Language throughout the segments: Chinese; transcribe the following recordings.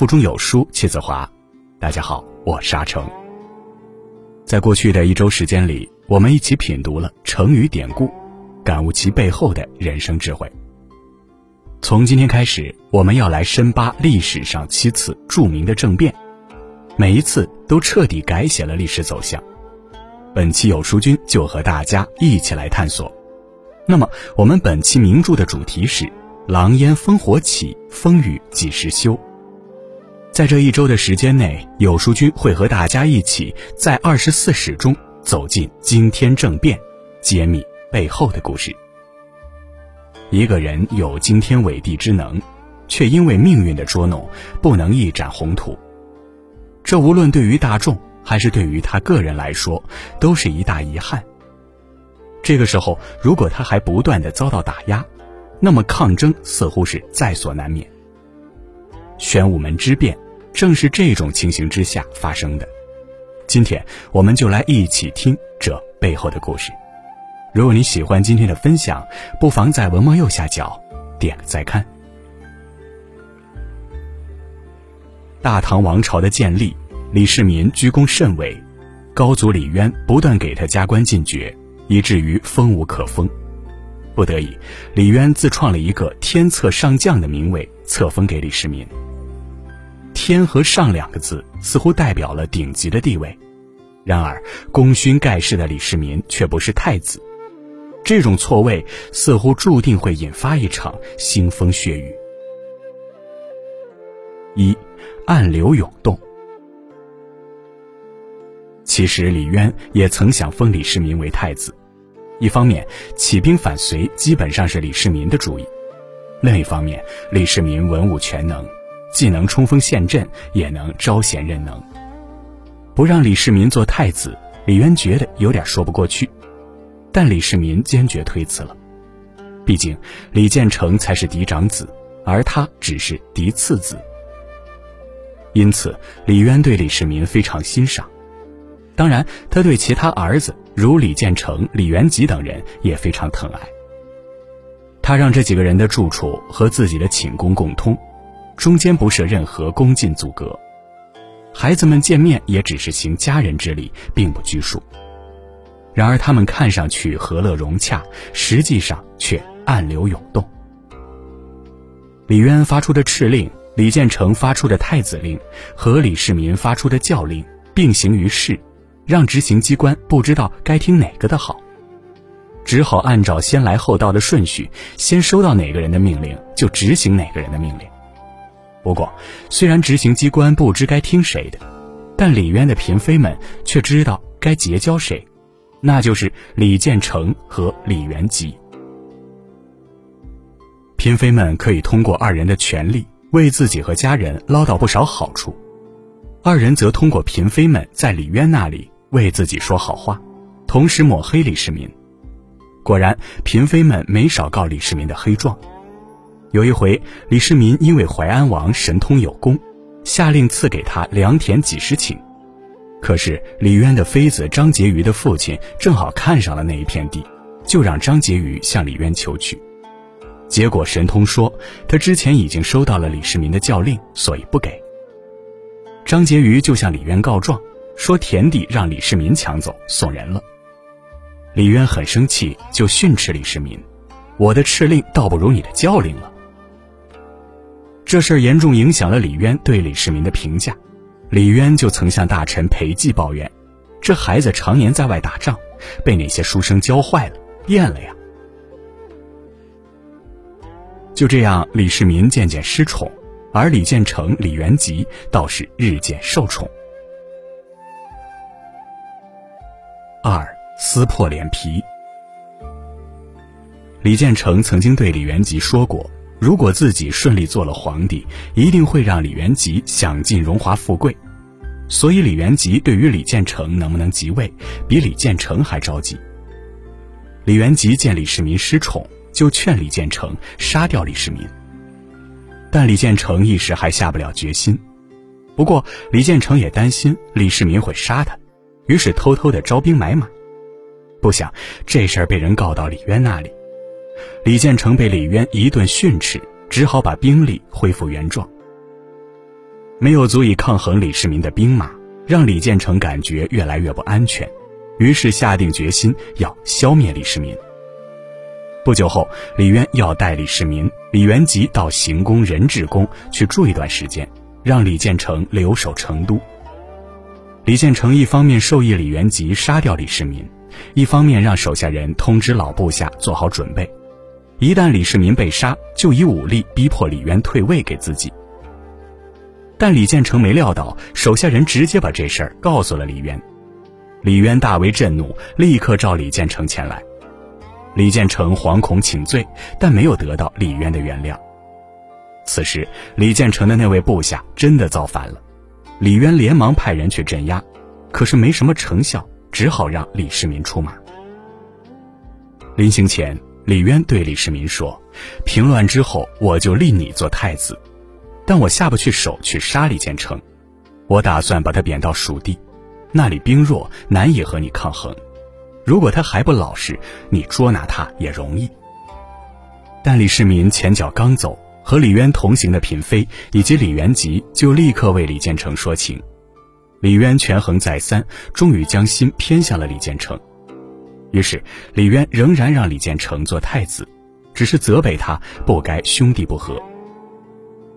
腹中有书气自华。大家好，我是阿成。在过去的一周时间里，我们一起品读了成语典故，感悟其背后的人生智慧。从今天开始，我们要来深扒历史上七次著名的政变，每一次都彻底改写了历史走向。本期有书君就和大家一起来探索。那么，我们本期名著的主题是。狼烟烽火起，风雨几时休？在这一周的时间内，有书君会和大家一起在二十四史中走进惊天政变，揭秘背后的故事。一个人有惊天伟地之能，却因为命运的捉弄，不能一展宏图。这无论对于大众，还是对于他个人来说，都是一大遗憾。这个时候，如果他还不断的遭到打压，那么抗争似乎是在所难免。玄武门之变正是这种情形之下发生的。今天我们就来一起听这背后的故事。如果你喜欢今天的分享，不妨在文末右下角点个再看。大唐王朝的建立，李世民居功甚伟，高祖李渊不断给他加官进爵，以至于封无可封。不得已，李渊自创了一个“天策上将”的名位，册封给李世民。“天”和“上”两个字似乎代表了顶级的地位，然而功勋盖世的李世民却不是太子，这种错位似乎注定会引发一场腥风血雨。一，暗流涌动。其实李渊也曾想封李世民为太子。一方面，起兵反隋基本上是李世民的主意；另一方面，李世民文武全能，既能冲锋陷阵，也能招贤任能。不让李世民做太子，李渊觉得有点说不过去。但李世民坚决推辞了，毕竟李建成才是嫡长子，而他只是嫡次子。因此，李渊对李世民非常欣赏。当然，他对其他儿子。如李建成、李元吉等人也非常疼爱。他让这几个人的住处和自己的寝宫共通，中间不设任何宫禁阻隔。孩子们见面也只是行家人之礼，并不拘束。然而他们看上去和乐融洽，实际上却暗流涌动。李渊发出的敕令，李建成发出的太子令，和李世民发出的教令并行于世。让执行机关不知道该听哪个的好，只好按照先来后到的顺序，先收到哪个人的命令就执行哪个人的命令。不过，虽然执行机关不知该听谁的，但李渊的嫔妃们却知道该结交谁，那就是李建成和李元吉。嫔妃们可以通过二人的权力，为自己和家人捞到不少好处，二人则通过嫔妃们在李渊那里。为自己说好话，同时抹黑李世民。果然，嫔妃们没少告李世民的黑状。有一回，李世民因为淮安王神通有功，下令赐给他良田几十顷。可是李渊的妃子张婕妤的父亲正好看上了那一片地，就让张婕妤向李渊求去。结果神通说他之前已经收到了李世民的教令，所以不给。张婕妤就向李渊告状。说田地让李世民抢走送人了，李渊很生气，就训斥李世民：“我的敕令倒不如你的教令了。”这事儿严重影响了李渊对李世民的评价，李渊就曾向大臣裴寂抱怨：“这孩子常年在外打仗，被那些书生教坏了，变了呀。”就这样，李世民渐渐失宠，而李建成、李元吉倒是日渐受宠。二撕破脸皮。李建成曾经对李元吉说过，如果自己顺利做了皇帝，一定会让李元吉享尽荣华富贵。所以李元吉对于李建成能不能即位，比李建成还着急。李元吉见李世民失宠，就劝李建成杀掉李世民。但李建成一时还下不了决心。不过李建成也担心李世民会杀他。于是偷偷的招兵买马，不想这事儿被人告到李渊那里，李建成被李渊一顿训斥，只好把兵力恢复原状。没有足以抗衡李世民的兵马，让李建成感觉越来越不安全，于是下定决心要消灭李世民。不久后，李渊要带李世民、李元吉到行宫仁治宫去住一段时间，让李建成留守成都。李建成一方面授意李元吉杀掉李世民，一方面让手下人通知老部下做好准备，一旦李世民被杀，就以武力逼迫李渊退位给自己。但李建成没料到，手下人直接把这事儿告诉了李渊，李渊大为震怒，立刻召李建成前来。李建成惶恐请罪，但没有得到李渊的原谅。此时，李建成的那位部下真的造反了。李渊连忙派人去镇压，可是没什么成效，只好让李世民出马。临行前，李渊对李世民说：“平乱之后，我就立你做太子，但我下不去手去杀李建成，我打算把他贬到蜀地，那里兵弱，难以和你抗衡。如果他还不老实，你捉拿他也容易。”但李世民前脚刚走。和李渊同行的嫔妃以及李元吉就立刻为李建成说情，李渊权衡再三，终于将心偏向了李建成。于是李渊仍然让李建成做太子，只是责备他不该兄弟不和。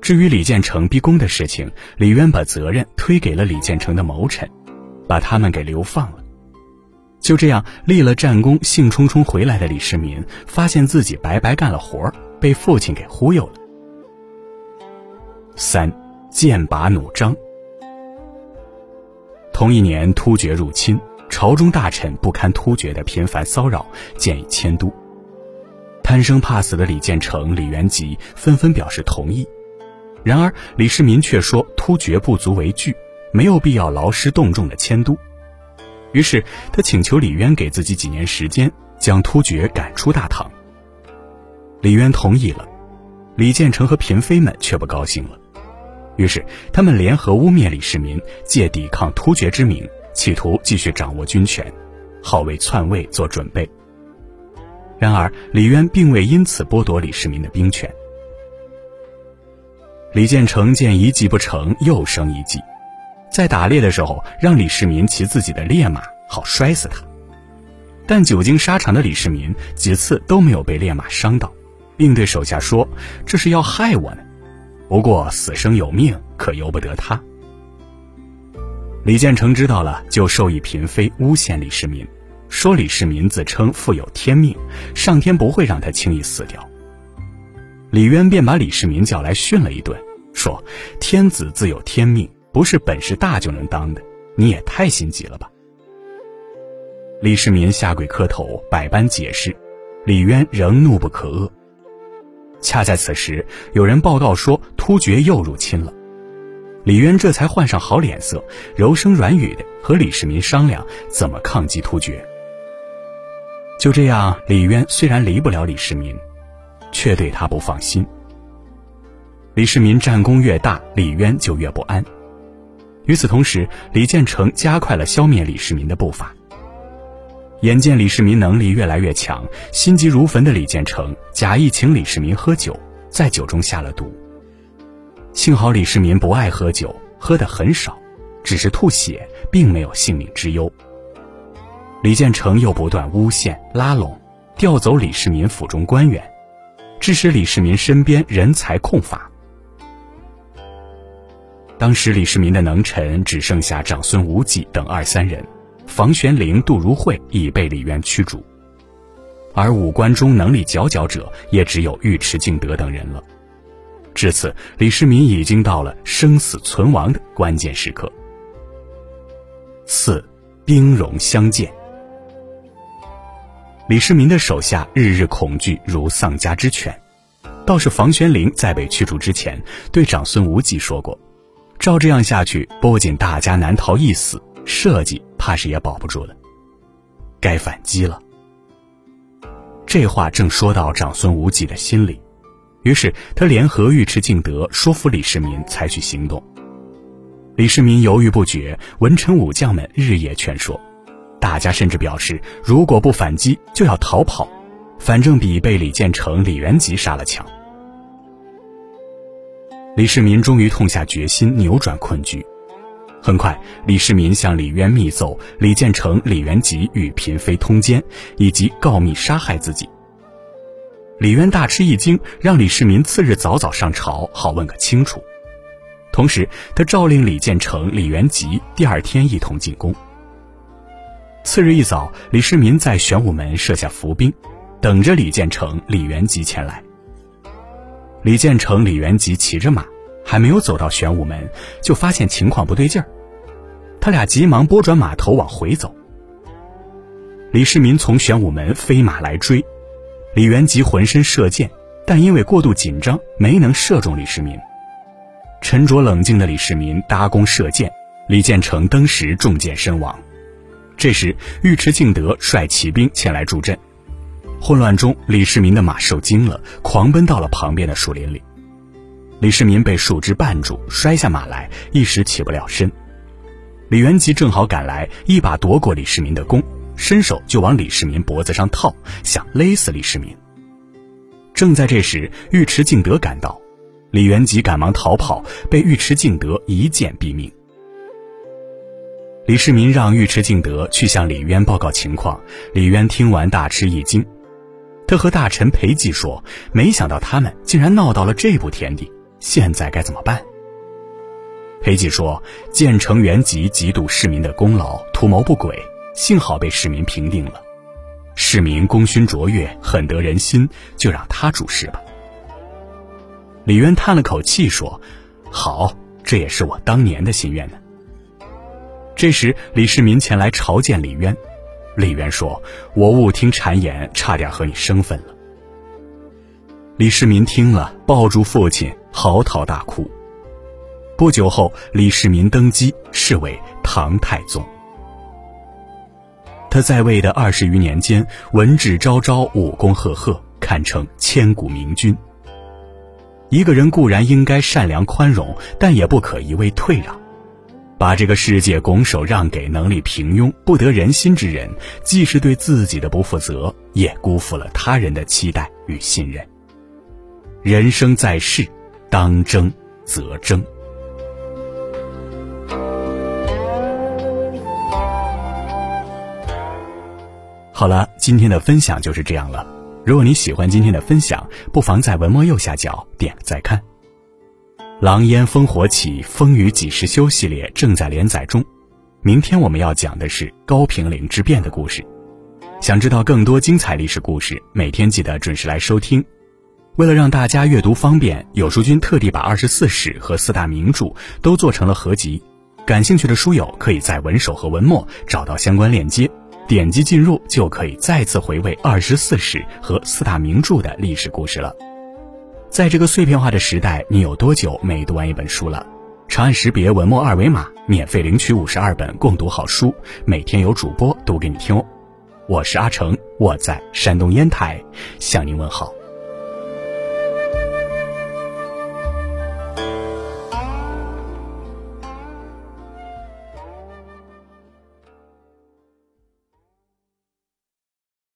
至于李建成逼宫的事情，李渊把责任推给了李建成的谋臣，把他们给流放了。就这样立了战功、兴冲冲回来的李世民，发现自己白白干了活被父亲给忽悠了。三，剑拔弩张。同一年，突厥入侵，朝中大臣不堪突厥的频繁骚扰，建议迁都。贪生怕死的李建成、李元吉纷纷表示同意。然而，李世民却说突厥不足为惧，没有必要劳师动众的迁都。于是，他请求李渊给自己几年时间，将突厥赶出大唐。李渊同意了，李建成和嫔妃们却不高兴了。于是，他们联合污蔑李世民，借抵抗突厥之名，企图继续掌握军权，好为篡位做准备。然而，李渊并未因此剥夺李世民的兵权。李建成见一计不成，又生一计，在打猎的时候，让李世民骑自己的烈马，好摔死他。但久经沙场的李世民几次都没有被烈马伤到，并对手下说：“这是要害我呢。”不过死生有命，可由不得他。李建成知道了，就授意嫔妃诬陷李世民，说李世民自称富有天命，上天不会让他轻易死掉。李渊便把李世民叫来训了一顿，说：“天子自有天命，不是本事大就能当的，你也太心急了吧。”李世民下跪磕头，百般解释，李渊仍怒不可遏。恰在此时，有人报告说突厥又入侵了，李渊这才换上好脸色，柔声软语的和李世民商量怎么抗击突厥。就这样，李渊虽然离不了李世民，却对他不放心。李世民战功越大，李渊就越不安。与此同时，李建成加快了消灭李世民的步伐。眼见李世民能力越来越强，心急如焚的李建成假意请李世民喝酒，在酒中下了毒。幸好李世民不爱喝酒，喝得很少，只是吐血，并没有性命之忧。李建成又不断诬陷、拉拢，调走李世民府中官员，致使李世民身边人才空乏。当时李世民的能臣只剩下长孙无忌等二三人。房玄龄、杜如晦已被李渊驱逐，而武官中能力佼佼者也只有尉迟敬德等人了。至此，李世民已经到了生死存亡的关键时刻。四，兵戎相见。李世民的手下日日恐惧如丧家之犬，倒是房玄龄在被驱逐之前，对长孙无忌说过：“照这样下去，不仅大家难逃一死，社稷。”怕是也保不住了，该反击了。这话正说到长孙无忌的心里，于是他联合尉迟敬德说服李世民采取行动。李世民犹豫不决，文臣武将们日夜劝说，大家甚至表示，如果不反击，就要逃跑，反正比被李建成、李元吉杀了强。李世民终于痛下决心扭转困局。很快，李世民向李渊密奏李建成、李元吉与嫔妃通奸，以及告密杀害自己。李渊大吃一惊，让李世民次日早早上朝，好问个清楚。同时，他诏令李建成、李元吉第二天一同进宫。次日一早，李世民在玄武门设下伏兵，等着李建成、李元吉前来。李建成、李元吉骑着马，还没有走到玄武门，就发现情况不对劲儿。他俩急忙拨转马头往回走。李世民从玄武门飞马来追，李元吉浑身射箭，但因为过度紧张，没能射中李世民。沉着冷静的李世民搭弓射箭，李建成登时中箭身亡。这时，尉迟敬德率骑兵前来助阵。混乱中，李世民的马受惊了，狂奔到了旁边的树林里。李世民被树枝绊住，摔下马来，一时起不了身。李元吉正好赶来，一把夺过李世民的弓，伸手就往李世民脖子上套，想勒死李世民。正在这时，尉迟敬德赶到。李元吉赶忙逃跑，被尉迟敬德一剑毙命。李世民让尉迟敬德去向李渊报告情况，李渊听完大吃一惊，他和大臣裴寂说：“没想到他们竟然闹到了这步田地，现在该怎么办？”裴寂说：“建成元吉嫉妒市民的功劳，图谋不轨，幸好被市民平定了。市民功勋卓越，很得人心，就让他主事吧。”李渊叹了口气说：“好，这也是我当年的心愿呢。”这时，李世民前来朝见李渊。李渊说：“我误听谗言，差点和你生分了。”李世民听了，抱住父亲，嚎啕大哭。不久后，李世民登基，是为唐太宗。他在位的二十余年间，文治昭昭，武功赫赫，堪称千古明君。一个人固然应该善良宽容，但也不可一味退让。把这个世界拱手让给能力平庸、不得人心之人，既是对自己的不负责，也辜负了他人的期待与信任。人生在世，当争则争。好了，今天的分享就是这样了。如果你喜欢今天的分享，不妨在文末右下角点个再看。狼烟烽火起，风雨几时休系列正在连载中。明天我们要讲的是高平陵之变的故事。想知道更多精彩历史故事，每天记得准时来收听。为了让大家阅读方便，有书君特地把二十四史和四大名著都做成了合集。感兴趣的书友可以在文首和文末找到相关链接。点击进入就可以再次回味二十四史和四大名著的历史故事了。在这个碎片化的时代，你有多久没读完一本书了？长按识别文末二维码，免费领取五十二本共读好书，每天有主播读给你听哦。我是阿成，我在山东烟台向您问好。